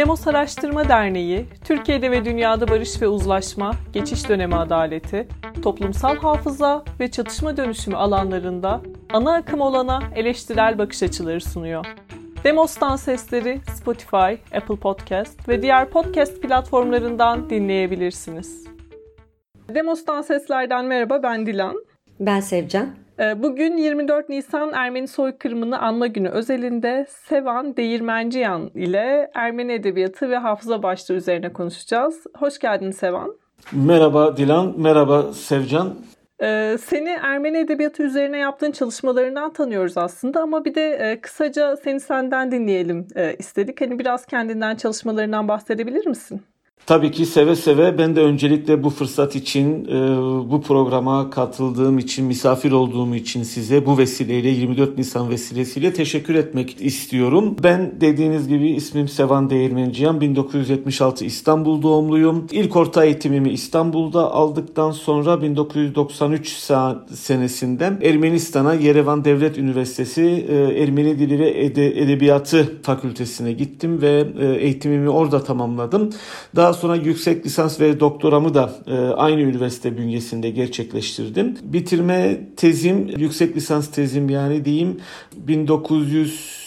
Demos Araştırma Derneği, Türkiye'de ve dünyada barış ve uzlaşma, geçiş dönemi adaleti, toplumsal hafıza ve çatışma dönüşümü alanlarında ana akım olana eleştirel bakış açıları sunuyor. Demos'tan sesleri Spotify, Apple Podcast ve diğer podcast platformlarından dinleyebilirsiniz. Demos'tan seslerden merhaba ben Dilan. Ben Sevcan. Ee, bugün 24 Nisan Ermeni soykırımını anma günü özelinde Sevan Değirmenciyan ile Ermeni edebiyatı ve hafıza başlığı üzerine konuşacağız. Hoş geldin Sevan. Merhaba Dilan, merhaba Sevcan. Ee, seni Ermeni edebiyatı üzerine yaptığın çalışmalarından tanıyoruz aslında ama bir de e, kısaca seni senden dinleyelim e, istedik. Hani biraz kendinden çalışmalarından bahsedebilir misin? Tabii ki seve seve ben de öncelikle bu fırsat için e, bu programa katıldığım için misafir olduğum için size bu vesileyle 24 Nisan vesilesiyle teşekkür etmek istiyorum. Ben dediğiniz gibi ismim Sevan Değirmenciyan 1976 İstanbul doğumluyum. İlk orta eğitimimi İstanbul'da aldıktan sonra 1993 senesinde Ermenistan'a Yerevan Devlet Üniversitesi e, Ermeni Dili ve Edebiyatı Fakültesine gittim ve e, eğitimimi orada tamamladım. Daha sonra yüksek lisans ve doktoramı da e, aynı üniversite bünyesinde gerçekleştirdim. Bitirme tezim, yüksek lisans tezim yani diyeyim 1900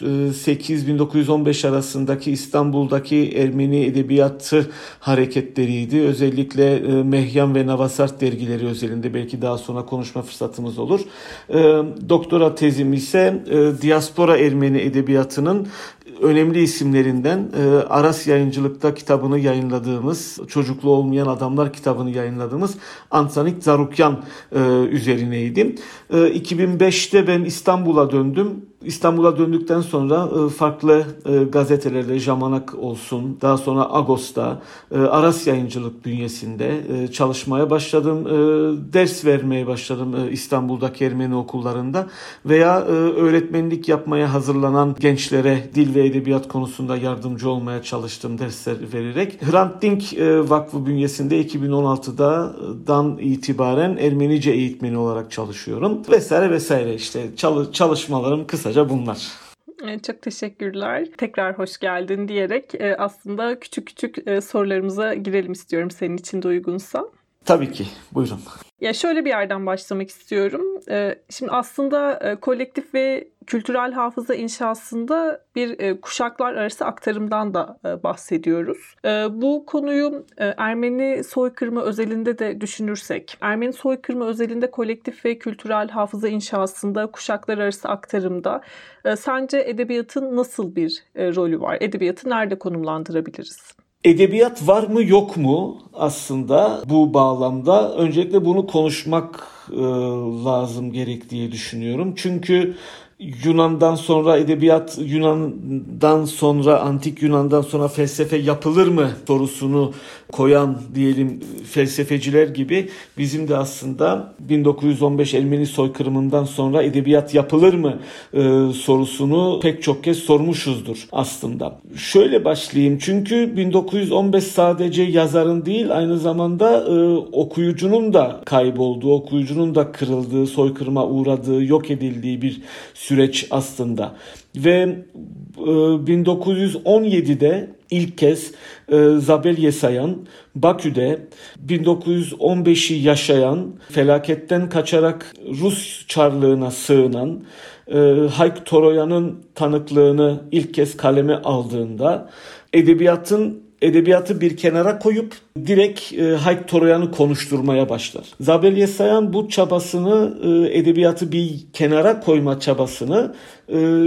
1915 arasındaki İstanbul'daki Ermeni edebiyatı hareketleriydi. Özellikle e, Mehyan ve Navasart dergileri özelinde belki daha sonra konuşma fırsatımız olur. E, doktora tezim ise e, diaspora Ermeni edebiyatının önemli isimlerinden e, Aras Yayıncılık'ta kitabını yayınladığımız, Çocuklu Olmayan Adamlar kitabını yayınladığımız Ansanik Zarukyan e, üzerineydim. E, 2005'te ben İstanbul'a döndüm. İstanbul'a döndükten sonra e, farklı e, gazetelerde Jamanak olsun, daha sonra Agos'ta, e, Aras Yayıncılık bünyesinde çalışmaya başladım. Ders vermeye başladım İstanbul'daki Ermeni okullarında veya öğretmenlik yapmaya hazırlanan gençlere dil ve edebiyat konusunda yardımcı olmaya çalıştım dersler vererek. Hrant Dink Vakfı bünyesinde 2016'dan itibaren Ermenice eğitmeni olarak çalışıyorum. Vesaire vesaire işte çalışmalarım kısa kısaca bunlar. Çok teşekkürler. Tekrar hoş geldin diyerek e, aslında küçük küçük e, sorularımıza girelim istiyorum senin için de uygunsa. Tabii ki. Buyurun. Ya şöyle bir yerden başlamak istiyorum. E, şimdi aslında kolektif ve kültürel hafıza inşasında bir e, kuşaklar arası aktarımdan da e, bahsediyoruz. E, bu konuyu e, Ermeni soykırımı özelinde de düşünürsek, Ermeni soykırımı özelinde kolektif ve kültürel hafıza inşasında kuşaklar arası aktarımda e, sence edebiyatın nasıl bir e, rolü var? Edebiyatı nerede konumlandırabiliriz? Edebiyat var mı yok mu aslında bu bağlamda? Öncelikle bunu konuşmak e, lazım gerek diye düşünüyorum. Çünkü Yunan'dan sonra edebiyat, Yunan'dan sonra antik Yunan'dan sonra felsefe yapılır mı sorusunu koyan diyelim felsefeciler gibi bizim de aslında 1915 Ermeni soykırımından sonra edebiyat yapılır mı e, sorusunu pek çok kez sormuşuzdur aslında. Şöyle başlayayım çünkü 1915 sadece yazarın değil aynı zamanda e, okuyucunun da kaybolduğu, okuyucunun da kırıldığı, soykırıma uğradığı, yok edildiği bir süreç aslında. Ve e, 1917'de ilk kez e, Zabel Yesayan Bakü'de 1915'i yaşayan, felaketten kaçarak Rus çarlığına sığınan e, Hayk Toroyan'ın tanıklığını ilk kez kaleme aldığında edebiyatın edebiyatı bir kenara koyup direkt e, Hayk Toroyan'ı konuşturmaya başlar. Zabel Yesayan bu çabasını e, edebiyatı bir kenara koyma çabasını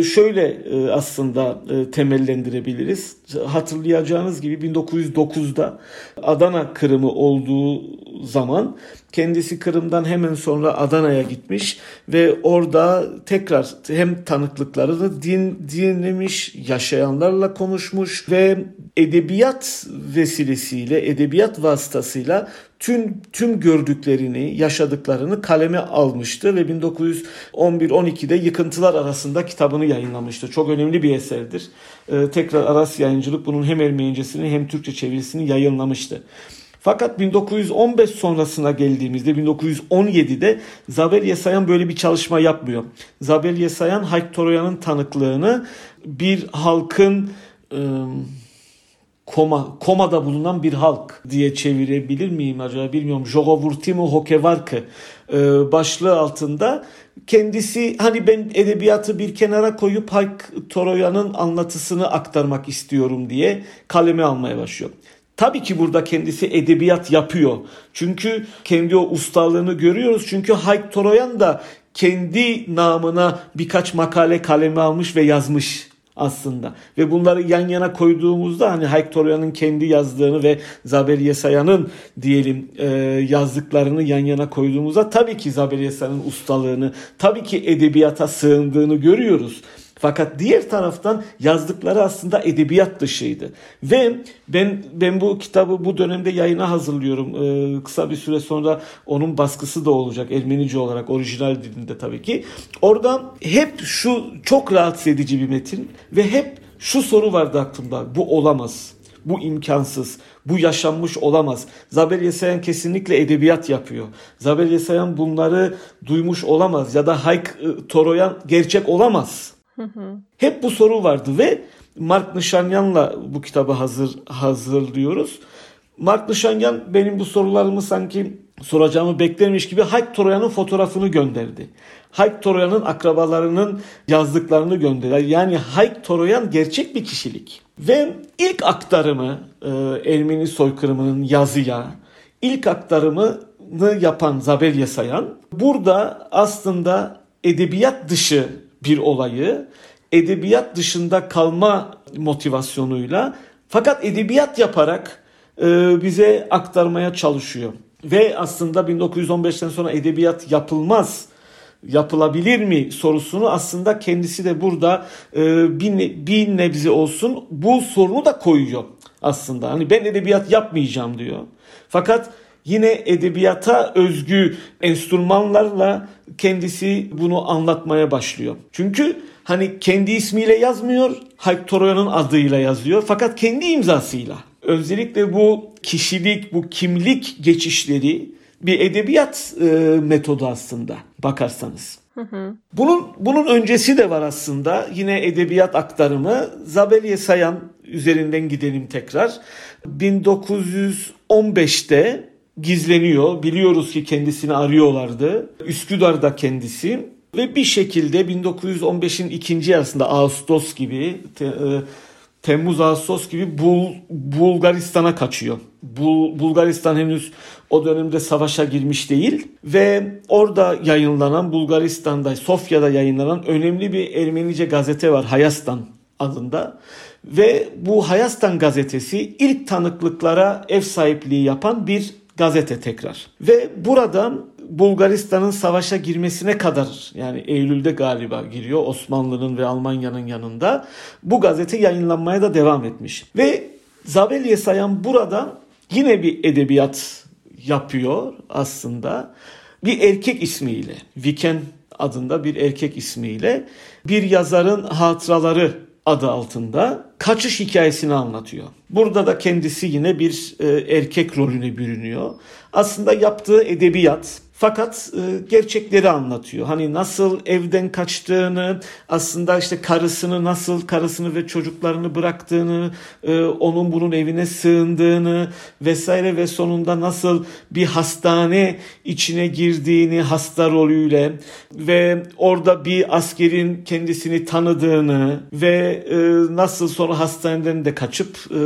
şöyle e, aslında e, temellendirebiliriz. Hatırlayacağınız gibi 1909'da Adana Kırımı olduğu zaman kendisi Kırım'dan hemen sonra Adana'ya gitmiş ve orada tekrar hem tanıklıklarını din, dinlemiş, yaşayanlarla konuşmuş ve edebiyat vesilesiyle, edebiyat vasıtasıyla tüm tüm gördüklerini, yaşadıklarını kaleme almıştı ve 1911-12'de Yıkıntılar Arasında kitabını yayınlamıştı. Çok önemli bir eserdir. Ee, tekrar Aras Yayıncılık bunun hem Ermenicesini hem Türkçe çevirisini yayınlamıştı. Fakat 1915 sonrasına geldiğimizde 1917'de Zabel Yesayan böyle bir çalışma yapmıyor. Zabel Yesayan Hayk Toroyan'ın tanıklığını bir halkın ıı, koma, komada bulunan bir halk diye çevirebilir miyim acaba bilmiyorum. Jogovurtimo hokevarkı e, başlığı altında kendisi hani ben edebiyatı bir kenara koyup Hayk Toroyan'ın anlatısını aktarmak istiyorum diye kaleme almaya başlıyor. Tabii ki burada kendisi edebiyat yapıyor. Çünkü kendi o ustalığını görüyoruz. Çünkü Hayk Toroyan da kendi namına birkaç makale kaleme almış ve yazmış aslında. Ve bunları yan yana koyduğumuzda hani Hayk Toroyan'ın kendi yazdığını ve Zabel Yesaya'nın diyelim e, yazdıklarını yan yana koyduğumuzda tabii ki Zabel Yesaya'nın ustalığını, tabii ki edebiyata sığındığını görüyoruz. Fakat diğer taraftan yazdıkları aslında edebiyat dışıydı. Ve ben ben bu kitabı bu dönemde yayına hazırlıyorum. Ee, kısa bir süre sonra onun baskısı da olacak Ermenice olarak orijinal dilinde tabii ki. Orada hep şu çok rahatsız edici bir metin ve hep şu soru vardı aklımda. Bu olamaz. Bu imkansız. Bu yaşanmış olamaz. Zabel Yesayan kesinlikle edebiyat yapıyor. Zabel Yesayan bunları duymuş olamaz ya da Hayk ıı, Toroyan gerçek olamaz. Hep bu soru vardı ve Mark Nişanyan'la bu kitabı hazır hazırlıyoruz. Mark Nişanyan benim bu sorularımı sanki soracağımı beklemiş gibi Hayk Toroyan'ın fotoğrafını gönderdi. Hayk Toroyan'ın akrabalarının yazdıklarını gönderdi. Yani Hayk Toroyan gerçek bir kişilik. Ve ilk aktarımı e, Ermeni soykırımının yazıya, ilk aktarımını yapan Zabel Sayan burada aslında edebiyat dışı bir olayı edebiyat dışında kalma motivasyonuyla fakat edebiyat yaparak e, bize aktarmaya çalışıyor. Ve aslında 1915'ten sonra edebiyat yapılmaz yapılabilir mi sorusunu aslında kendisi de burada e, bir, bir nebze olsun bu sorunu da koyuyor aslında. Hani ben edebiyat yapmayacağım diyor. Fakat yine edebiyata özgü enstrümanlarla kendisi bunu anlatmaya başlıyor. Çünkü hani kendi ismiyle yazmıyor, Hayk Toroyan'ın adıyla yazıyor fakat kendi imzasıyla. Özellikle bu kişilik, bu kimlik geçişleri bir edebiyat e, metodu aslında bakarsanız. Bunun bunun öncesi de var aslında. Yine edebiyat aktarımı. Zabel Sayan üzerinden gidelim tekrar. 1915'te gizleniyor. Biliyoruz ki kendisini arıyorlardı. Üsküdar'da kendisi ve bir şekilde 1915'in ikinci yarısında Ağustos gibi te, e, Temmuz Ağustos gibi Bul, Bulgaristan'a kaçıyor. Bul, Bulgaristan henüz o dönemde savaşa girmiş değil ve orada yayınlanan Bulgaristan'da Sofya'da yayınlanan önemli bir Ermenice gazete var Hayastan adında. Ve bu Hayastan gazetesi ilk tanıklıklara ev sahipliği yapan bir gazete tekrar. Ve buradan Bulgaristan'ın savaşa girmesine kadar yani Eylül'de galiba giriyor Osmanlı'nın ve Almanya'nın yanında. Bu gazete yayınlanmaya da devam etmiş. Ve Zabel Sayan burada yine bir edebiyat yapıyor aslında. Bir erkek ismiyle, Viken adında bir erkek ismiyle bir yazarın hatıraları adı altında kaçış hikayesini anlatıyor. Burada da kendisi yine bir e, erkek rolüne bürünüyor. Aslında yaptığı edebiyat fakat e, gerçekleri anlatıyor. Hani nasıl evden kaçtığını, aslında işte karısını nasıl karısını ve çocuklarını bıraktığını, e, onun bunun evine sığındığını vesaire ve sonunda nasıl bir hastane içine girdiğini hasta rolüyle ve orada bir askerin kendisini tanıdığını ve e, nasıl sonra hastaneden de kaçıp e,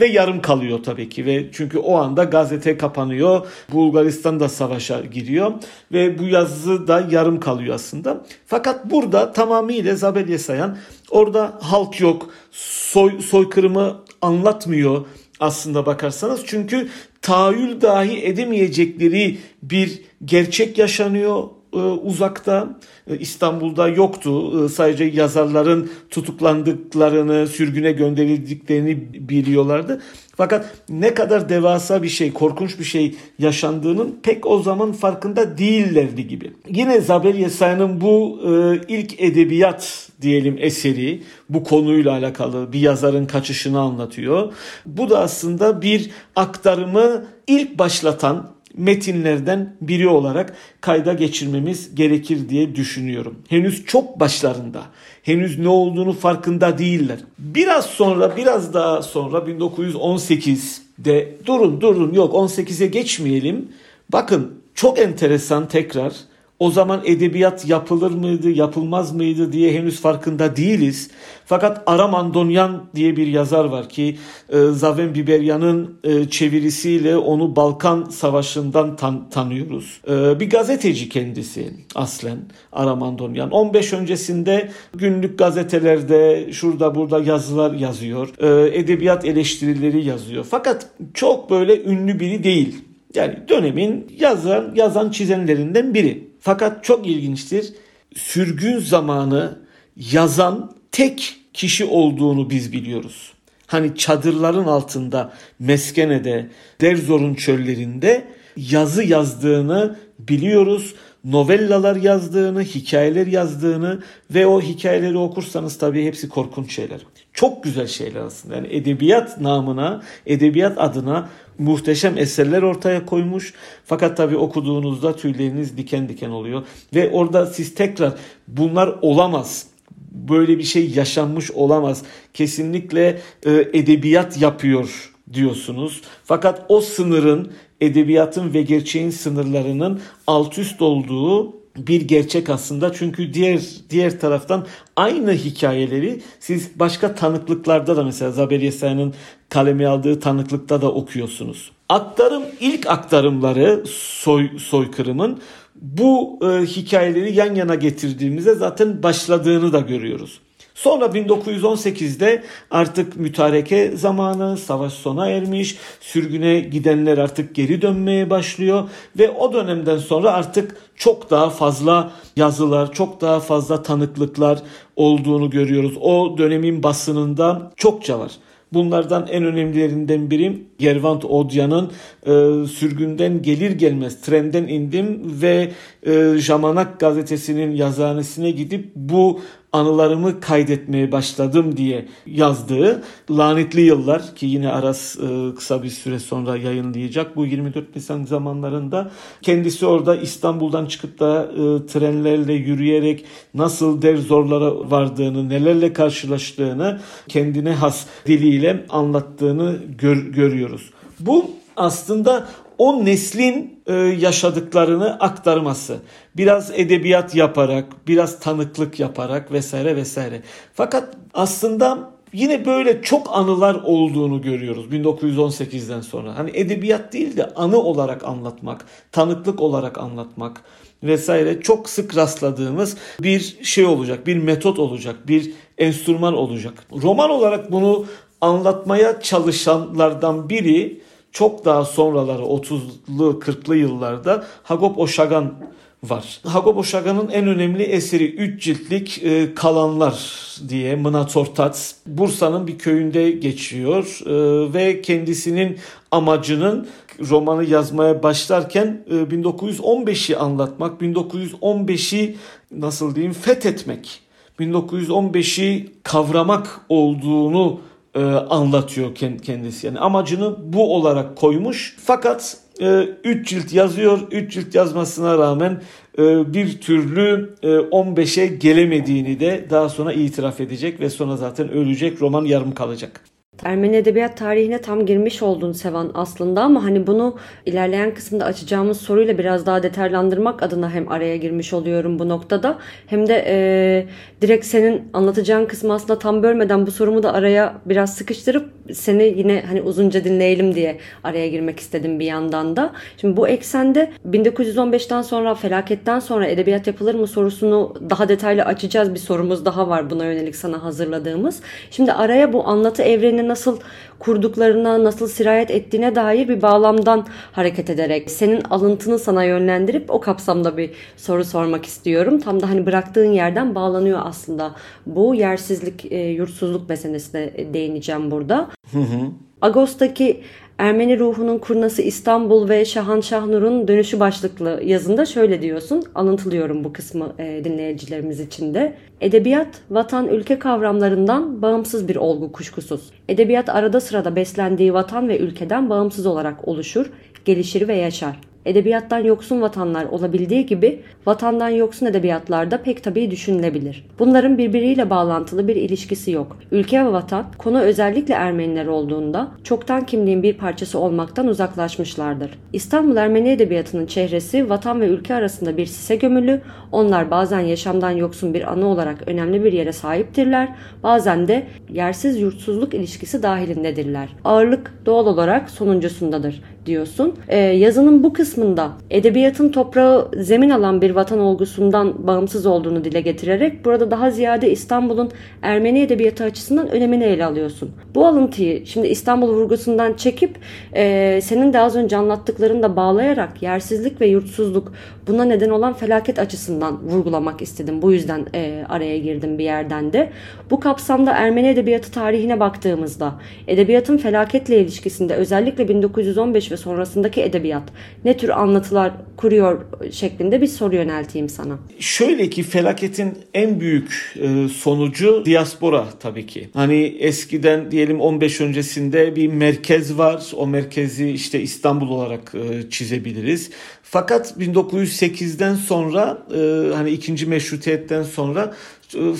ve yarım kalıyor tabii ki ve çünkü o anda gazete kapanıyor. Bulgaristan da savaşa giriyor ediyor ve bu yazı da yarım kalıyor aslında. Fakat burada tamamıyla Zabel Sayan orada halk yok, soy, soykırımı anlatmıyor aslında bakarsanız. Çünkü tahayyül dahi edemeyecekleri bir gerçek yaşanıyor uzakta. E, İstanbul'da yoktu. E, sadece yazarların tutuklandıklarını, sürgüne gönderildiklerini biliyorlardı. Fakat ne kadar devasa bir şey, korkunç bir şey yaşandığının pek o zaman farkında değillerdi gibi. Yine Zabel Yesaya'nın bu e, ilk edebiyat diyelim eseri bu konuyla alakalı bir yazarın kaçışını anlatıyor. Bu da aslında bir aktarımı ilk başlatan metinlerden biri olarak kayda geçirmemiz gerekir diye düşünüyorum. Henüz çok başlarında. Henüz ne olduğunu farkında değiller. Biraz sonra biraz daha sonra 1918'de durun durun yok 18'e geçmeyelim. Bakın çok enteresan tekrar o zaman edebiyat yapılır mıydı, yapılmaz mıydı diye henüz farkında değiliz. Fakat Aram Andonyan diye bir yazar var ki e, Zaven Biberyan'ın e, çevirisiyle onu Balkan Savaşı'ndan tan- tanıyoruz. E, bir gazeteci kendisi aslen Aram Andonyan. 15 öncesinde günlük gazetelerde şurada burada yazılar yazıyor. E, edebiyat eleştirileri yazıyor. Fakat çok böyle ünlü biri değil. Yani dönemin yazan, yazan çizenlerinden biri. Fakat çok ilginçtir. Sürgün zamanı yazan tek kişi olduğunu biz biliyoruz. Hani çadırların altında, Meskene'de, Derzor'un çöllerinde yazı yazdığını biliyoruz. Novellalar yazdığını, hikayeler yazdığını ve o hikayeleri okursanız tabii hepsi korkunç şeyler. Çok güzel şeyler aslında. Yani edebiyat namına, edebiyat adına muhteşem eserler ortaya koymuş. Fakat tabii okuduğunuzda tüyleriniz diken diken oluyor. Ve orada siz tekrar bunlar olamaz. Böyle bir şey yaşanmış olamaz. Kesinlikle e, edebiyat yapıyor diyorsunuz. Fakat o sınırın edebiyatın ve gerçeğin sınırlarının alt üst olduğu bir gerçek aslında. Çünkü diğer diğer taraftan aynı hikayeleri siz başka tanıklıklarda da mesela Zaber Yesaya'nın kalemi aldığı tanıklıkta da okuyorsunuz. Aktarım ilk aktarımları soy, soykırımın bu e, hikayeleri yan yana getirdiğimizde zaten başladığını da görüyoruz. Sonra 1918'de artık mütareke zamanı, savaş sona ermiş, sürgüne gidenler artık geri dönmeye başlıyor ve o dönemden sonra artık çok daha fazla yazılar, çok daha fazla tanıklıklar olduğunu görüyoruz. O dönemin basınında çokça var. Bunlardan en önemlilerinden biri Gervant Odya'nın e, sürgünden gelir gelmez trenden indim ve e, Jamanak gazetesinin yazıhanesine gidip bu anılarımı kaydetmeye başladım diye yazdığı Lanetli Yıllar ki yine Aras e, kısa bir süre sonra yayınlayacak. Bu 24 Nisan zamanlarında kendisi orada İstanbul'dan çıkıp da e, trenlerle yürüyerek nasıl dev zorlara vardığını, nelerle karşılaştığını kendine has diliyle anlattığını gör, görüyoruz. Bu aslında o neslin e, yaşadıklarını aktarması. Biraz edebiyat yaparak, biraz tanıklık yaparak vesaire vesaire. Fakat aslında yine böyle çok anılar olduğunu görüyoruz 1918'den sonra. Hani edebiyat değil de anı olarak anlatmak, tanıklık olarak anlatmak vesaire çok sık rastladığımız bir şey olacak, bir metot olacak, bir enstrüman olacak. Roman olarak bunu anlatmaya çalışanlardan biri çok daha sonraları 30'lu 40'lı yıllarda Hagop Oşagan var. Hagop Oşagan'ın en önemli eseri 3 ciltlik e, Kalanlar diye Mınatortats Bursa'nın bir köyünde geçiyor e, ve kendisinin amacının romanı yazmaya başlarken e, 1915'i anlatmak, 1915'i nasıl diyeyim fethetmek, 1915'i kavramak olduğunu e, anlatıyor kendisi. Yani amacını bu olarak koymuş. Fakat 3 e, cilt yazıyor. 3 cilt yazmasına rağmen e, bir türlü 15'e gelemediğini de daha sonra itiraf edecek ve sonra zaten ölecek. Roman yarım kalacak. Ermeni edebiyat tarihine tam girmiş oldun Sevan aslında ama hani bunu ilerleyen kısımda açacağımız soruyla biraz daha detaylandırmak adına hem araya girmiş oluyorum bu noktada. Hem de e, direkt senin anlatacağın kısmı aslında tam bölmeden bu sorumu da araya biraz sıkıştırıp seni yine hani uzunca dinleyelim diye araya girmek istedim bir yandan da. Şimdi bu eksende 1915'ten sonra felaketten sonra edebiyat yapılır mı sorusunu daha detaylı açacağız. Bir sorumuz daha var buna yönelik sana hazırladığımız. Şimdi araya bu anlatı evrenin nasıl kurduklarına, nasıl sirayet ettiğine dair bir bağlamdan hareket ederek senin alıntını sana yönlendirip o kapsamda bir soru sormak istiyorum. Tam da hani bıraktığın yerden bağlanıyor aslında. Bu yersizlik, e, yurtsuzluk meselesine değineceğim burada. Hı hı. Ağustos'taki Ermeni ruhunun kurnası İstanbul ve Şahan Şahnur'un dönüşü başlıklı yazında şöyle diyorsun. Alıntılıyorum bu kısmı e, dinleyicilerimiz için de. Edebiyat, vatan, ülke kavramlarından bağımsız bir olgu kuşkusuz. Edebiyat arada sırada beslendiği vatan ve ülkeden bağımsız olarak oluşur, gelişir ve yaşar. Edebiyattan yoksun vatanlar olabildiği gibi vatandan yoksun edebiyatlarda pek tabii düşünülebilir. Bunların birbiriyle bağlantılı bir ilişkisi yok. Ülke ve vatan konu özellikle Ermeniler olduğunda çoktan kimliğin bir parçası olmaktan uzaklaşmışlardır. İstanbul Ermeni Edebiyatı'nın çehresi vatan ve ülke arasında bir sise gömülü, onlar bazen yaşamdan yoksun bir anı olarak önemli bir yere sahiptirler, bazen de yersiz yurtsuzluk ilişkisi dahilindedirler. Ağırlık doğal olarak sonuncusundadır diyorsun. Ee, yazının bu kısmında edebiyatın toprağı zemin alan bir vatan olgusundan bağımsız olduğunu dile getirerek burada daha ziyade İstanbul'un Ermeni edebiyatı açısından önemini ele alıyorsun. Bu alıntıyı şimdi İstanbul vurgusundan çekip e, senin de az önce anlattıklarını da bağlayarak yersizlik ve yurtsuzluk buna neden olan felaket açısından vurgulamak istedim. Bu yüzden e, araya girdim bir yerden de. Bu kapsamda Ermeni edebiyatı tarihine baktığımızda edebiyatın felaketle ilişkisinde özellikle 1915 ve sonrasındaki edebiyat ne tür anlatılar kuruyor şeklinde bir soru yönelteyim sana. Şöyle ki felaketin en büyük e, sonucu diaspora tabii ki. Hani eskiden diyelim 15 öncesinde bir merkez var. O merkezi işte İstanbul olarak e, çizebiliriz. Fakat 1908'den sonra e, hani ikinci meşrutiyetten sonra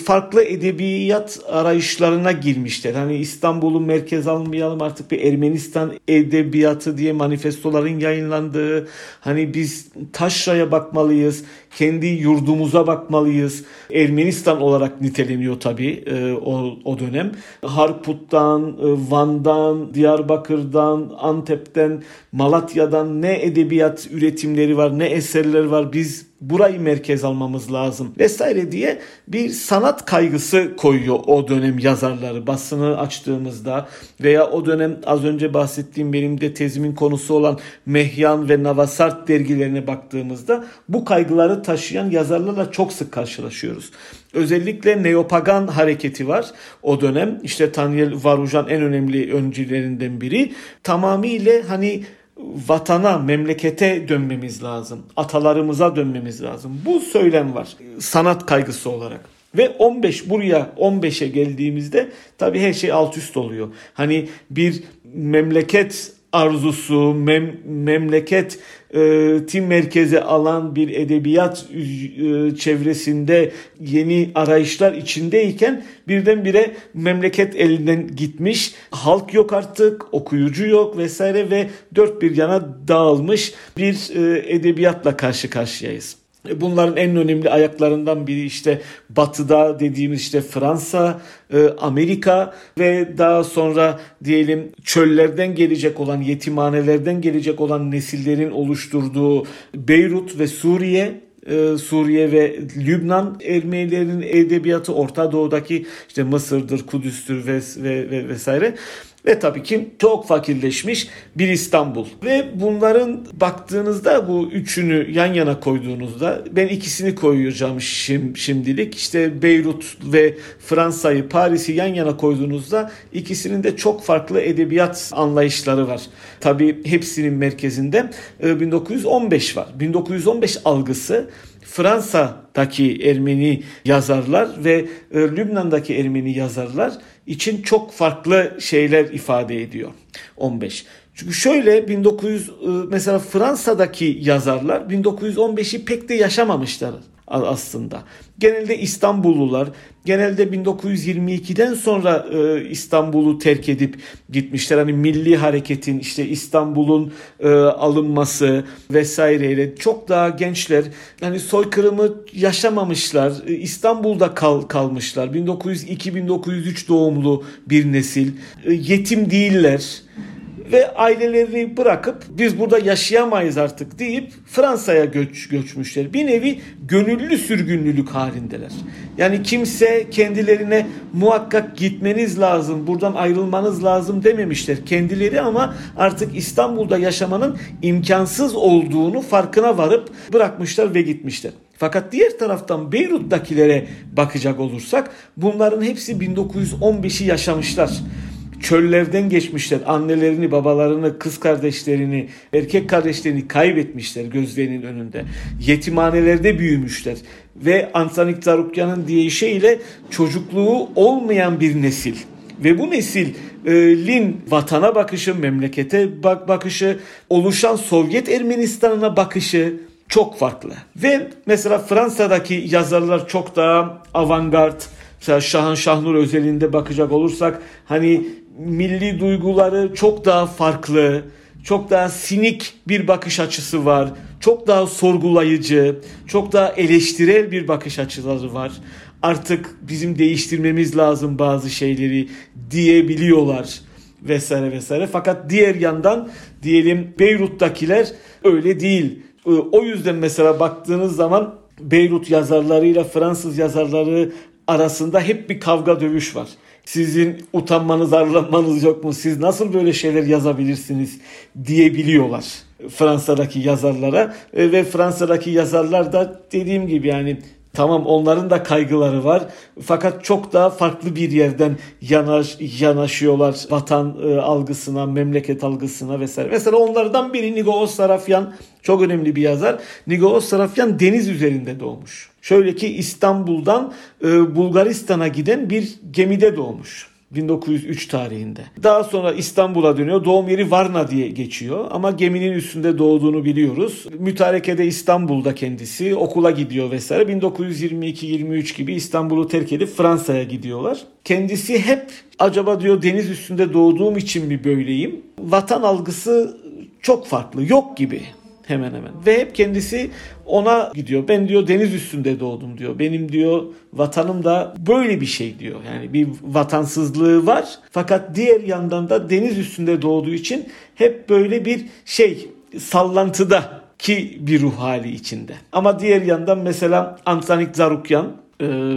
farklı edebiyat arayışlarına girmişler. Hani İstanbul'u merkez almayalım artık bir Ermenistan edebiyatı diye manifestoların yayınlandığı, hani biz taşraya bakmalıyız, kendi yurdumuza bakmalıyız. Ermenistan olarak niteleniyor tabii e, o, o dönem. Harput'tan, e, Van'dan, Diyarbakır'dan, Antep'ten, Malatya'dan ne edebiyat üretimleri var, ne eserler var. Biz burayı merkez almamız lazım vesaire diye bir sanat kaygısı koyuyor o dönem yazarları basını açtığımızda veya o dönem az önce bahsettiğim benim de tezimin konusu olan Mehyan ve Navasart dergilerine baktığımızda bu kaygıları taşıyan yazarlarla çok sık karşılaşıyoruz. Özellikle neopagan hareketi var o dönem. İşte Tanyel Varujan en önemli öncülerinden biri. Tamamıyla hani vatana, memlekete dönmemiz lazım. Atalarımıza dönmemiz lazım. Bu söylem var sanat kaygısı olarak. Ve 15 buraya 15'e geldiğimizde tabii her şey alt üst oluyor. Hani bir memleket arzusu, mem, memleket e, tim merkeze alan bir edebiyat e, çevresinde yeni arayışlar içindeyken birdenbire memleket elinden gitmiş. Halk yok artık, okuyucu yok vesaire ve dört bir yana dağılmış bir e, edebiyatla karşı karşıyayız. E, bunların en önemli ayaklarından biri işte batıda dediğimiz işte Fransa, e, Amerika ve daha sonra diyelim çöllerden gelecek olan yetimhanelerden gelecek olan nesillerin oluşturduğu Beyrut ve Suriye e, Suriye ve Lübnan Ermenilerin edebiyatı Orta Doğu'daki işte Mısır'dır, Kudüs'tür ve, ve, ve vesaire ve tabii ki çok fakirleşmiş bir İstanbul. Ve bunların baktığınızda bu üçünü yan yana koyduğunuzda ben ikisini koyacağım şim, şimdilik. İşte Beyrut ve Fransa'yı, Paris'i yan yana koyduğunuzda ikisinin de çok farklı edebiyat anlayışları var. Tabii hepsinin merkezinde 1915 e, var. 1915 algısı Fransa'daki Ermeni yazarlar ve e, Lübnan'daki Ermeni yazarlar için çok farklı şeyler ifade ediyor 15. Çünkü şöyle 1900 e, mesela Fransa'daki yazarlar 1915'i pek de yaşamamışlar aslında. Genelde İstanbullular, genelde 1922'den sonra e, İstanbul'u terk edip gitmişler. Hani milli hareketin işte İstanbul'un e, alınması vesaireyle çok daha gençler hani soykırımı yaşamamışlar. E, İstanbul'da kal, kalmışlar. 1902-1903 doğumlu bir nesil. E, yetim değiller ve ailelerini bırakıp biz burada yaşayamayız artık deyip Fransa'ya göç göçmüşler. Bir nevi gönüllü sürgünlülük halindeler. Yani kimse kendilerine muhakkak gitmeniz lazım, buradan ayrılmanız lazım dememişler. Kendileri ama artık İstanbul'da yaşamanın imkansız olduğunu farkına varıp bırakmışlar ve gitmişler. Fakat diğer taraftan Beyrut'takilere bakacak olursak bunların hepsi 1915'i yaşamışlar çöllerden geçmişler. Annelerini, babalarını, kız kardeşlerini, erkek kardeşlerini kaybetmişler gözlerinin önünde. Yetimhanelerde büyümüşler. Ve Antanik Zarukyan'ın deyişiyle çocukluğu olmayan bir nesil Ve bu neslin vatana bakışı, memlekete bak bakışı, oluşan Sovyet Ermenistan'ına bakışı çok farklı. Ve mesela Fransa'daki yazarlar çok daha avantgard. Mesela Şahan Şahnur özelinde bakacak olursak hani milli duyguları çok daha farklı, çok daha sinik bir bakış açısı var. Çok daha sorgulayıcı, çok daha eleştirel bir bakış açıları var. Artık bizim değiştirmemiz lazım bazı şeyleri diyebiliyorlar vesaire vesaire. Fakat diğer yandan diyelim Beyrut'takiler öyle değil. Ee, o yüzden mesela baktığınız zaman Beyrut yazarlarıyla Fransız yazarları arasında hep bir kavga dövüş var. Sizin utanmanız, arlanmanız yok mu? Siz nasıl böyle şeyler yazabilirsiniz diyebiliyorlar Fransa'daki yazarlara ee, ve Fransa'daki yazarlar da dediğim gibi yani Tamam onların da kaygıları var. Fakat çok daha farklı bir yerden yanaş, yanaşıyorlar vatan e, algısına, memleket algısına vesaire. Mesela onlardan biri Nigo Sarafyan çok önemli bir yazar. Nigo Sarafyan deniz üzerinde doğmuş. Şöyle ki İstanbul'dan e, Bulgaristan'a giden bir gemide doğmuş. 1903 tarihinde. Daha sonra İstanbul'a dönüyor. Doğum yeri Varna diye geçiyor ama geminin üstünde doğduğunu biliyoruz. Mütarekede İstanbul'da kendisi okula gidiyor vesaire. 1922-23 gibi İstanbul'u terk edip Fransa'ya gidiyorlar. Kendisi hep acaba diyor deniz üstünde doğduğum için mi böyleyim? Vatan algısı çok farklı. Yok gibi hemen hemen. Ve hep kendisi ona gidiyor. Ben diyor deniz üstünde doğdum diyor. Benim diyor vatanım da böyle bir şey diyor. Yani bir vatansızlığı var. Fakat diğer yandan da deniz üstünde doğduğu için hep böyle bir şey sallantıda ki bir ruh hali içinde. Ama diğer yandan mesela Antanik Zarukyan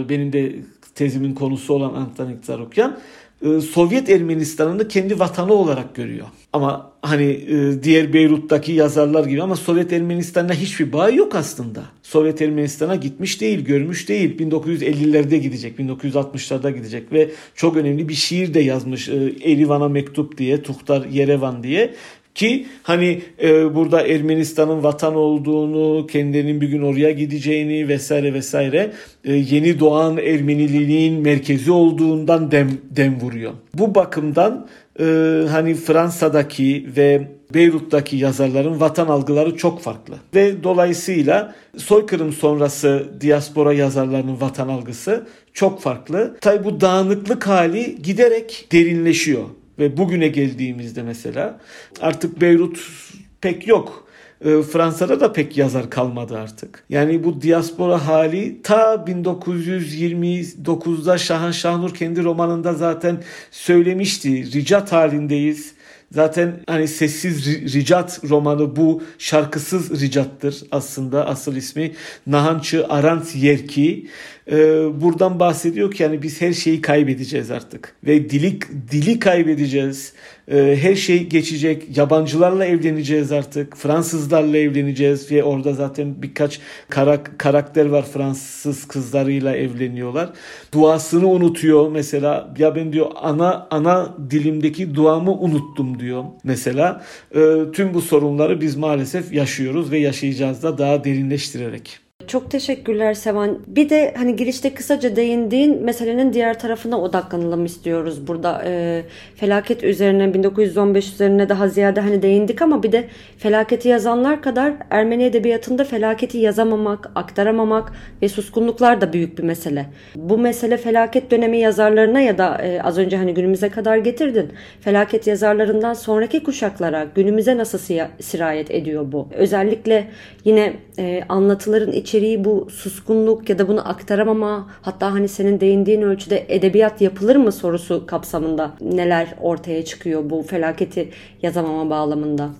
benim de tezimin konusu olan Antanik Zarukyan e, Sovyet Ermenistan'ını kendi vatanı olarak görüyor. Ama hani e, diğer Beyrut'taki yazarlar gibi ama Sovyet Ermenistan'la hiçbir bağ yok aslında. Sovyet Ermenistan'a gitmiş değil, görmüş değil. 1950'lerde gidecek, 1960'larda gidecek ve çok önemli bir şiir de yazmış. E, Erivan'a mektup diye, Tuhtar Yerevan diye ki hani e, burada Ermenistan'ın vatan olduğunu, kendilerinin bir gün oraya gideceğini vesaire vesaire e, yeni doğan Ermeniliğin merkezi olduğundan dem, dem vuruyor. Bu bakımdan e, hani Fransa'daki ve Beyrut'taki yazarların vatan algıları çok farklı. Ve dolayısıyla soykırım sonrası diaspora yazarlarının vatan algısı çok farklı. Tabi bu dağınıklık hali giderek derinleşiyor. Ve bugüne geldiğimizde mesela artık Beyrut pek yok. E, Fransa'da da pek yazar kalmadı artık. Yani bu diaspora hali ta 1929'da Şahan Şahnur kendi romanında zaten söylemişti. Ricat halindeyiz. Zaten hani sessiz ricat romanı bu şarkısız ricattır aslında asıl ismi. Nahançı Arant Yerki e, buradan bahsediyor ki yani biz her şeyi kaybedeceğiz artık ve dili dili kaybedeceğiz. E, her şey geçecek. Yabancılarla evleneceğiz artık. Fransızlarla evleneceğiz ve orada zaten birkaç karak karakter var Fransız kızlarıyla evleniyorlar. Duasını unutuyor mesela. Ya ben diyor ana ana dilimdeki duamı unuttum diyor mesela. E, tüm bu sorunları biz maalesef yaşıyoruz ve yaşayacağız da daha derinleştirerek. Çok teşekkürler Sevan. Bir de hani girişte kısaca değindiğin meselenin diğer tarafına odaklanalım istiyoruz burada. E, felaket üzerine 1915 üzerine daha ziyade hani değindik ama bir de felaketi yazanlar kadar Ermeni edebiyatında felaketi yazamamak, aktaramamak ve suskunluklar da büyük bir mesele. Bu mesele felaket dönemi yazarlarına ya da e, az önce hani günümüze kadar getirdin. Felaket yazarlarından sonraki kuşaklara günümüze nasıl sirayet ediyor bu? Özellikle yine e, anlatıların içi içeriği bu suskunluk ya da bunu aktaramama hatta hani senin değindiğin ölçüde edebiyat yapılır mı sorusu kapsamında neler ortaya çıkıyor bu felaketi yazamama bağlamında?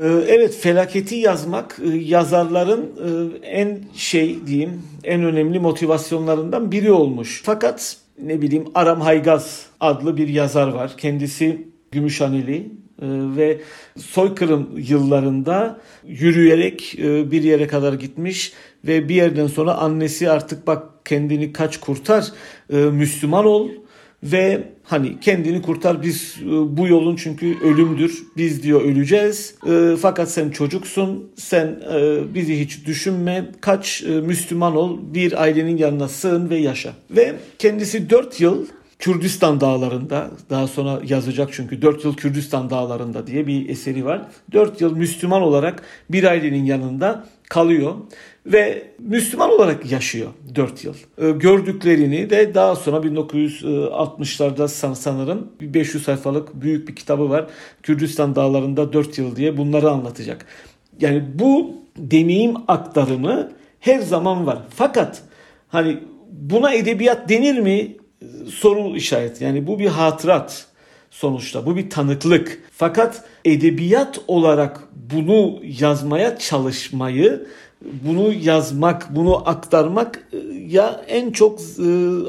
Ee, evet felaketi yazmak e, yazarların e, en şey diyeyim en önemli motivasyonlarından biri olmuş. Fakat ne bileyim Aram Haygaz adlı bir yazar var. Kendisi Gümüşhaneli ve soykırım yıllarında yürüyerek e, bir yere kadar gitmiş ve bir yerden sonra annesi artık bak kendini kaç kurtar e, Müslüman ol ve hani kendini kurtar biz e, bu yolun çünkü ölümdür biz diyor öleceğiz. Fakat sen çocuksun sen bizi hiç düşünme kaç Müslüman ol bir ailenin yanına sığın ve yaşa. Ve kendisi 4 yıl Kürdistan dağlarında daha sonra yazacak çünkü 4 yıl Kürdistan dağlarında diye bir eseri var. 4 yıl Müslüman olarak bir ailenin yanında kalıyor ve Müslüman olarak yaşıyor 4 yıl. Ee, gördüklerini de daha sonra 1960'larda sanırım 500 sayfalık büyük bir kitabı var. Kürdistan dağlarında 4 yıl diye bunları anlatacak. Yani bu deneyim aktarımı her zaman var. Fakat hani buna edebiyat denir mi? Soru işareti. Yani bu bir hatırat sonuçta. Bu bir tanıklık. Fakat edebiyat olarak bunu yazmaya çalışmayı bunu yazmak, bunu aktarmak e, ya en çok e,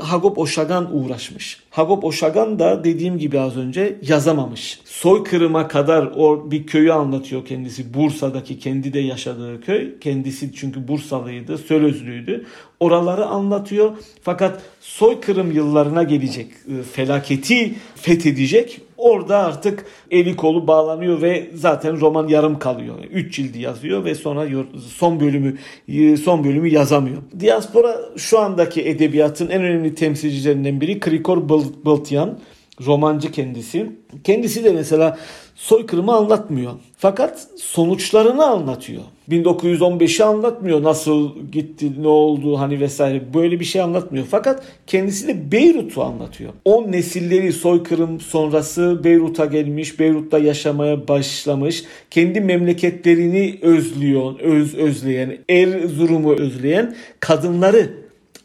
Hagop Oşagan uğraşmış. Hagop Oşagan da dediğim gibi az önce yazamamış. Soykırıma kadar o bir köyü anlatıyor kendisi. Bursa'daki kendi de yaşadığı köy. Kendisi çünkü Bursalıydı, Sölözlüydü. Oraları anlatıyor. Fakat soykırım yıllarına gelecek, e, felaketi fethedecek. Orada artık eli kolu bağlanıyor ve zaten roman yarım kalıyor. Üç cildi yazıyor ve sonra son bölümü e, son bölümü yazamıyor. Diaspora şu andaki edebiyatın en önemli temsilcilerinden biri Krikor Bıltyan romancı kendisi. Kendisi de mesela soykırımı anlatmıyor. Fakat sonuçlarını anlatıyor. 1915'i anlatmıyor nasıl gitti ne oldu hani vesaire böyle bir şey anlatmıyor. Fakat kendisi de Beyrut'u anlatıyor. O nesilleri soykırım sonrası Beyrut'a gelmiş, Beyrut'ta yaşamaya başlamış, kendi memleketlerini özlüyor, öz özleyen, Erzurum'u özleyen kadınları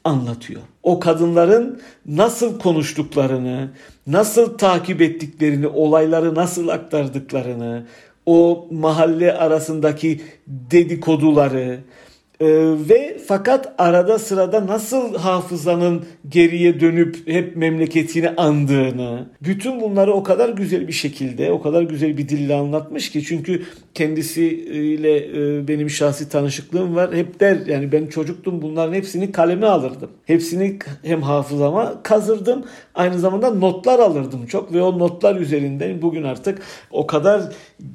anlatıyor. O kadınların nasıl konuştuklarını, nasıl takip ettiklerini, olayları nasıl aktardıklarını, o mahalle arasındaki dedikoduları, ee, ve fakat arada sırada nasıl hafızanın geriye dönüp hep memleketini andığını, bütün bunları o kadar güzel bir şekilde, o kadar güzel bir dille anlatmış ki çünkü kendisiyle e, benim şahsi tanışıklığım var. Hep der yani ben çocuktum bunların hepsini kaleme alırdım. Hepsini hem hafızama kazırdım, aynı zamanda notlar alırdım çok ve o notlar üzerinden bugün artık o kadar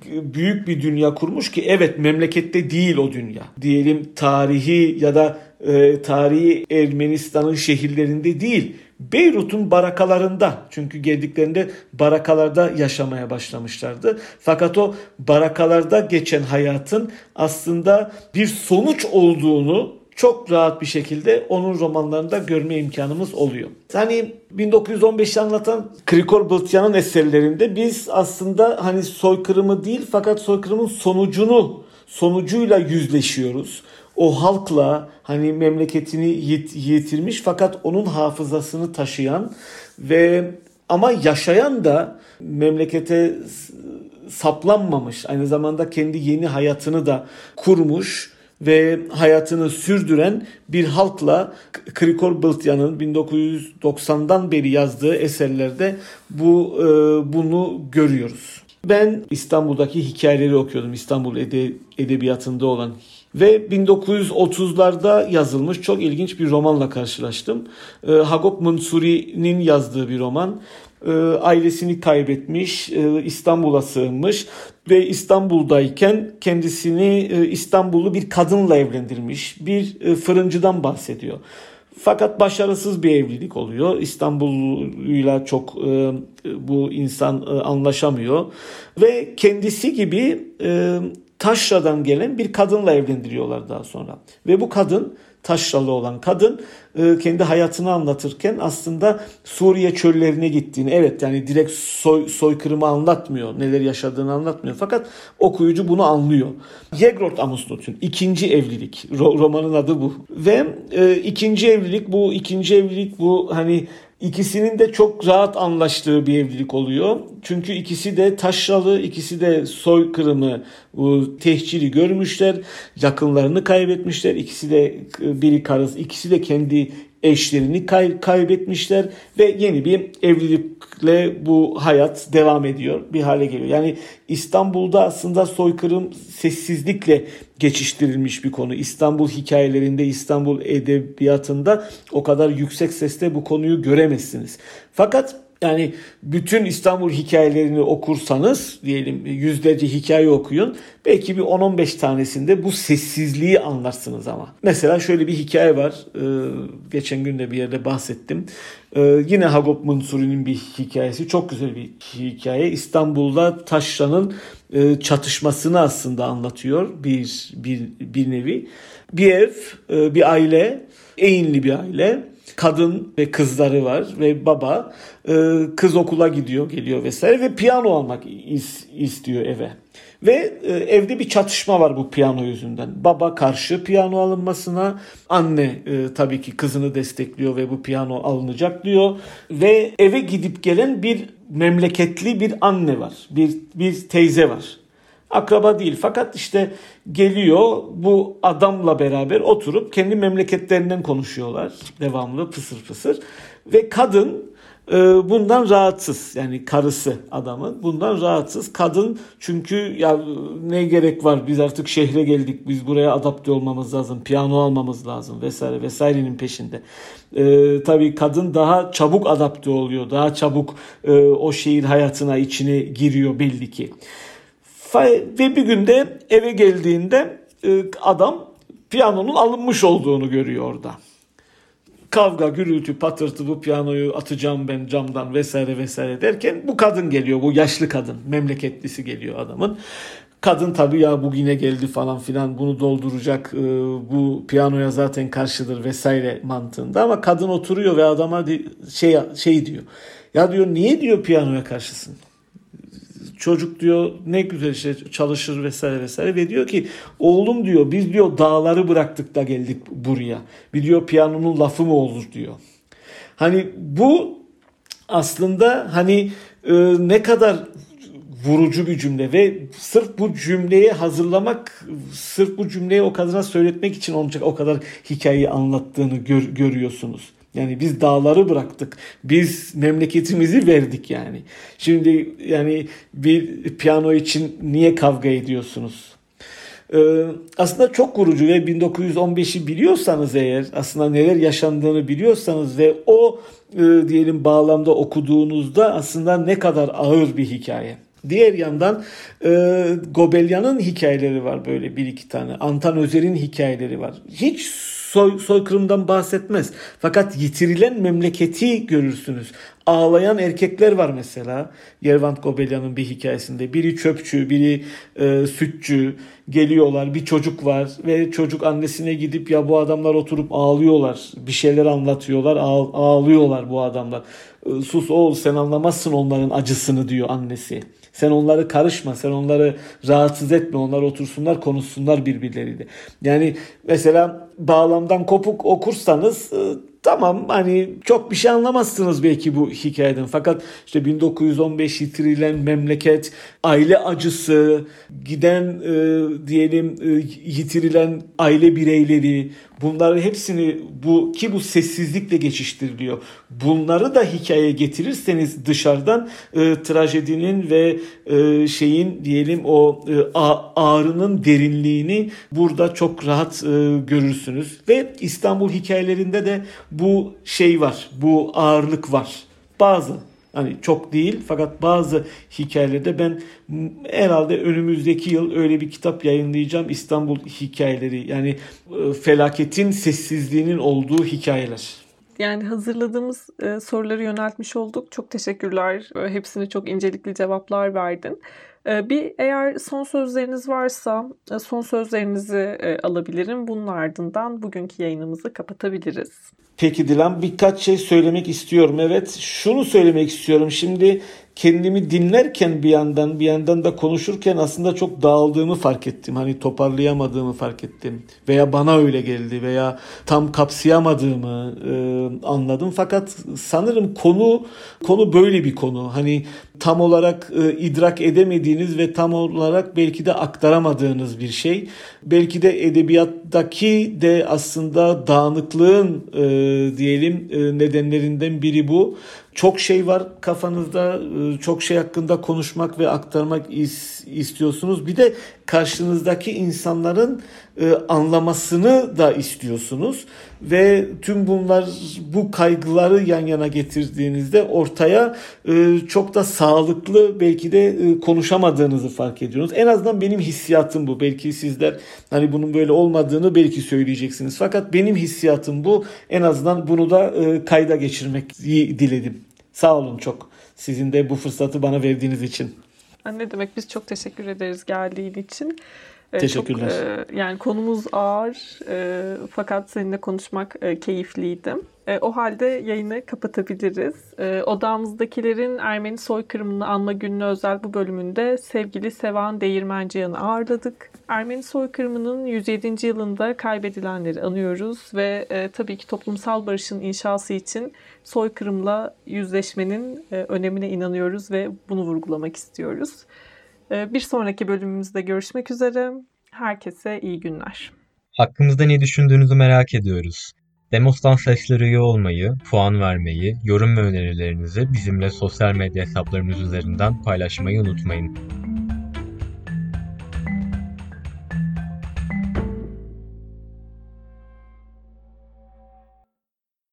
büyük bir dünya kurmuş ki evet memlekette değil o dünya. Diyelim tarihi ya da e, tarihi Ermenistan'ın şehirlerinde değil. Beyrut'un barakalarında çünkü geldiklerinde barakalarda yaşamaya başlamışlardı. Fakat o barakalarda geçen hayatın aslında bir sonuç olduğunu çok rahat bir şekilde onun romanlarında görme imkanımız oluyor. Hani 1915'i anlatan Krikor Bıltyan'ın eserlerinde biz aslında hani soykırımı değil fakat soykırımın sonucunu sonucuyla yüzleşiyoruz. O halkla hani memleketini yit, yitirmiş fakat onun hafızasını taşıyan ve ama yaşayan da memlekete saplanmamış. Aynı zamanda kendi yeni hayatını da kurmuş ve hayatını sürdüren bir halkla Krikor Bıltyan'ın 1990'dan beri yazdığı eserlerde bu e, bunu görüyoruz. Ben İstanbul'daki hikayeleri okuyordum. İstanbul ede, edebiyatında olan ve 1930'larda yazılmış çok ilginç bir romanla karşılaştım. E, Hagop Mansuri'nin yazdığı bir roman. E, ailesini kaybetmiş, e, İstanbul'a sığınmış ve İstanbul'dayken kendisini e, İstanbullu bir kadınla evlendirmiş. Bir e, fırıncıdan bahsediyor. Fakat başarısız bir evlilik oluyor. İstanbul'uyla çok e, bu insan e, anlaşamıyor ve kendisi gibi e, Taşra'dan gelen bir kadınla evlendiriyorlar daha sonra. Ve bu kadın Taşralı olan kadın e, kendi hayatını anlatırken aslında Suriye çöllerine gittiğini evet yani direkt soy, soykırımı anlatmıyor neler yaşadığını anlatmıyor fakat okuyucu bunu anlıyor. Yegrort Amusnot'un ikinci evlilik romanın adı bu ve e, ikinci evlilik bu ikinci evlilik bu hani İkisinin de çok rahat anlaştığı bir evlilik oluyor. Çünkü ikisi de taşralı, ikisi de soykırımı, tehciri görmüşler. Yakınlarını kaybetmişler. İkisi de biri karısı, ikisi de kendi eşlerini kay- kaybetmişler ve yeni bir evlilikle bu hayat devam ediyor bir hale geliyor. Yani İstanbul'da aslında soykırım sessizlikle geçiştirilmiş bir konu. İstanbul hikayelerinde, İstanbul edebiyatında o kadar yüksek sesle bu konuyu göremezsiniz. Fakat Yani bütün İstanbul hikayelerini okursanız diyelim yüzlerce hikaye okuyun. Belki bir 10-15 tanesinde bu sessizliği anlarsınız ama. Mesela şöyle bir hikaye var. Ee, geçen gün de bir yerde bahsettim. Ee, yine Hagop Mansuri'nin bir hikayesi. Çok güzel bir hikaye. İstanbul'da taşranın e, çatışmasını aslında anlatıyor bir, bir, bir nevi. Bir ev, e, bir aile, Eğinli bir aile kadın ve kızları var ve baba e, kız okula gidiyor geliyor vesaire ve piyano almak istiyor eve. Ve e, evde bir çatışma var bu piyano yüzünden. Baba karşı piyano alınmasına, anne e, tabii ki kızını destekliyor ve bu piyano alınacak diyor. Ve eve gidip gelen bir memleketli bir anne var, bir, bir teyze var. Akraba değil. Fakat işte geliyor bu adamla beraber oturup kendi memleketlerinden konuşuyorlar. Devamlı fısır fısır ve kadın e, bundan rahatsız. Yani karısı adamın bundan rahatsız. Kadın çünkü ya ne gerek var? Biz artık şehre geldik. Biz buraya adapte olmamız lazım. Piyano almamız lazım vesaire vesairenin peşinde. E, tabii kadın daha çabuk adapte oluyor. Daha çabuk e, o şehir hayatına içine giriyor belli ki ve bir günde eve geldiğinde e, adam piyanonun alınmış olduğunu görüyor orada. Kavga, gürültü, patırtı bu piyanoyu atacağım ben camdan vesaire vesaire derken bu kadın geliyor. Bu yaşlı kadın. Memleketlisi geliyor adamın. Kadın tabii ya bugüne geldi falan filan bunu dolduracak e, bu piyanoya zaten karşıdır vesaire mantığında ama kadın oturuyor ve adama şey şey diyor. Ya diyor niye diyor piyanoya karşısın? Çocuk diyor ne güzel işte çalışır vesaire vesaire ve diyor ki oğlum diyor biz diyor dağları bıraktık da geldik buraya. Bir diyor piyanonun lafı mı olur diyor. Hani bu aslında hani e, ne kadar vurucu bir cümle ve sırf bu cümleyi hazırlamak, sırf bu cümleyi o kadına söyletmek için olacak o kadar hikayeyi anlattığını gör, görüyorsunuz. Yani biz dağları bıraktık. Biz memleketimizi verdik yani. Şimdi yani bir piyano için niye kavga ediyorsunuz? Ee, aslında çok vurucu ve 1915'i biliyorsanız eğer aslında neler yaşandığını biliyorsanız ve o e, diyelim bağlamda okuduğunuzda aslında ne kadar ağır bir hikaye. Diğer yandan e, Gobelyan'ın hikayeleri var böyle bir iki tane. Antan Özer'in hikayeleri var. Hiç soy, soykırımdan bahsetmez. Fakat yitirilen memleketi görürsünüz. Ağlayan erkekler var mesela. Yervant Gobelyan'ın bir hikayesinde. Biri çöpçü, biri e, sütçü. Geliyorlar bir çocuk var ve çocuk annesine gidip ya bu adamlar oturup ağlıyorlar. Bir şeyler anlatıyorlar ağ, ağlıyorlar bu adamlar. E, sus oğul sen anlamazsın onların acısını diyor annesi. Sen onları karışma, sen onları rahatsız etme, onlar otursunlar, konuşsunlar birbirleriyle. Yani mesela bağlamdan kopuk okursanız e, tamam hani çok bir şey anlamazsınız belki bu hikayeden. Fakat işte 1915 yitirilen memleket, aile acısı, giden e, diyelim e, yitirilen aile bireyleri, bunları hepsini bu ki bu sessizlikle geçiştiriliyor. Bunları da hikaye getirirseniz dışarıdan e, trajedinin ve e, şeyin diyelim o e, ağrının derinliğini burada çok rahat e, görürsünüz. Ve İstanbul hikayelerinde de bu şey var, bu ağırlık var. Bazı Hani çok değil fakat bazı hikayelerde ben herhalde önümüzdeki yıl öyle bir kitap yayınlayacağım. İstanbul hikayeleri yani e, felaketin sessizliğinin olduğu hikayeler. Yani hazırladığımız e, soruları yöneltmiş olduk. Çok teşekkürler. E, hepsine çok incelikli cevaplar verdin. E, bir eğer son sözleriniz varsa e, son sözlerinizi e, alabilirim. Bunun ardından bugünkü yayınımızı kapatabiliriz. Peki Dilan birkaç şey söylemek istiyorum. Evet şunu söylemek istiyorum. Şimdi kendimi dinlerken bir yandan bir yandan da konuşurken aslında çok dağıldığımı fark ettim. Hani toparlayamadığımı fark ettim. Veya bana öyle geldi veya tam kapsayamadığımı e, anladım. Fakat sanırım konu konu böyle bir konu. Hani tam olarak e, idrak edemediğiniz ve tam olarak belki de aktaramadığınız bir şey. Belki de edebiyattaki de aslında dağınıklığın e, diyelim e, nedenlerinden biri bu çok şey var kafanızda. E, çok şey hakkında konuşmak ve aktarmak istiyorsunuz. Bir de karşınızdaki insanların e, anlamasını da istiyorsunuz ve tüm bunlar bu kaygıları yan yana getirdiğinizde ortaya e, çok da sağlıklı belki de konuşamadığınızı fark ediyorsunuz. En azından benim hissiyatım bu. Belki sizler hani bunun böyle olmadığını belki söyleyeceksiniz. Fakat benim hissiyatım bu. En azından bunu da kayda geçirmek diledim. Sağ olun çok. Sizin de bu fırsatı bana verdiğiniz için. Ne demek biz çok teşekkür ederiz geldiğin için. Ee, Teşekkürler. Çok, e, yani konumuz ağır e, fakat seninle konuşmak e, keyifliydi. E, o halde yayını kapatabiliriz. E, odamızdakilerin Ermeni soykırımını anma gününe özel bu bölümünde sevgili Sevan Değirmenciyan'ı ağırladık. Ermeni soykırımının 107. yılında kaybedilenleri anıyoruz ve e, tabii ki toplumsal barışın inşası için soykırımla yüzleşmenin e, önemine inanıyoruz ve bunu vurgulamak istiyoruz. E, bir sonraki bölümümüzde görüşmek üzere. Herkese iyi günler. Hakkımızda ne düşündüğünüzü merak ediyoruz. Demos'tan seslere üye olmayı, puan vermeyi, yorum ve önerilerinizi bizimle sosyal medya hesaplarımız üzerinden paylaşmayı unutmayın.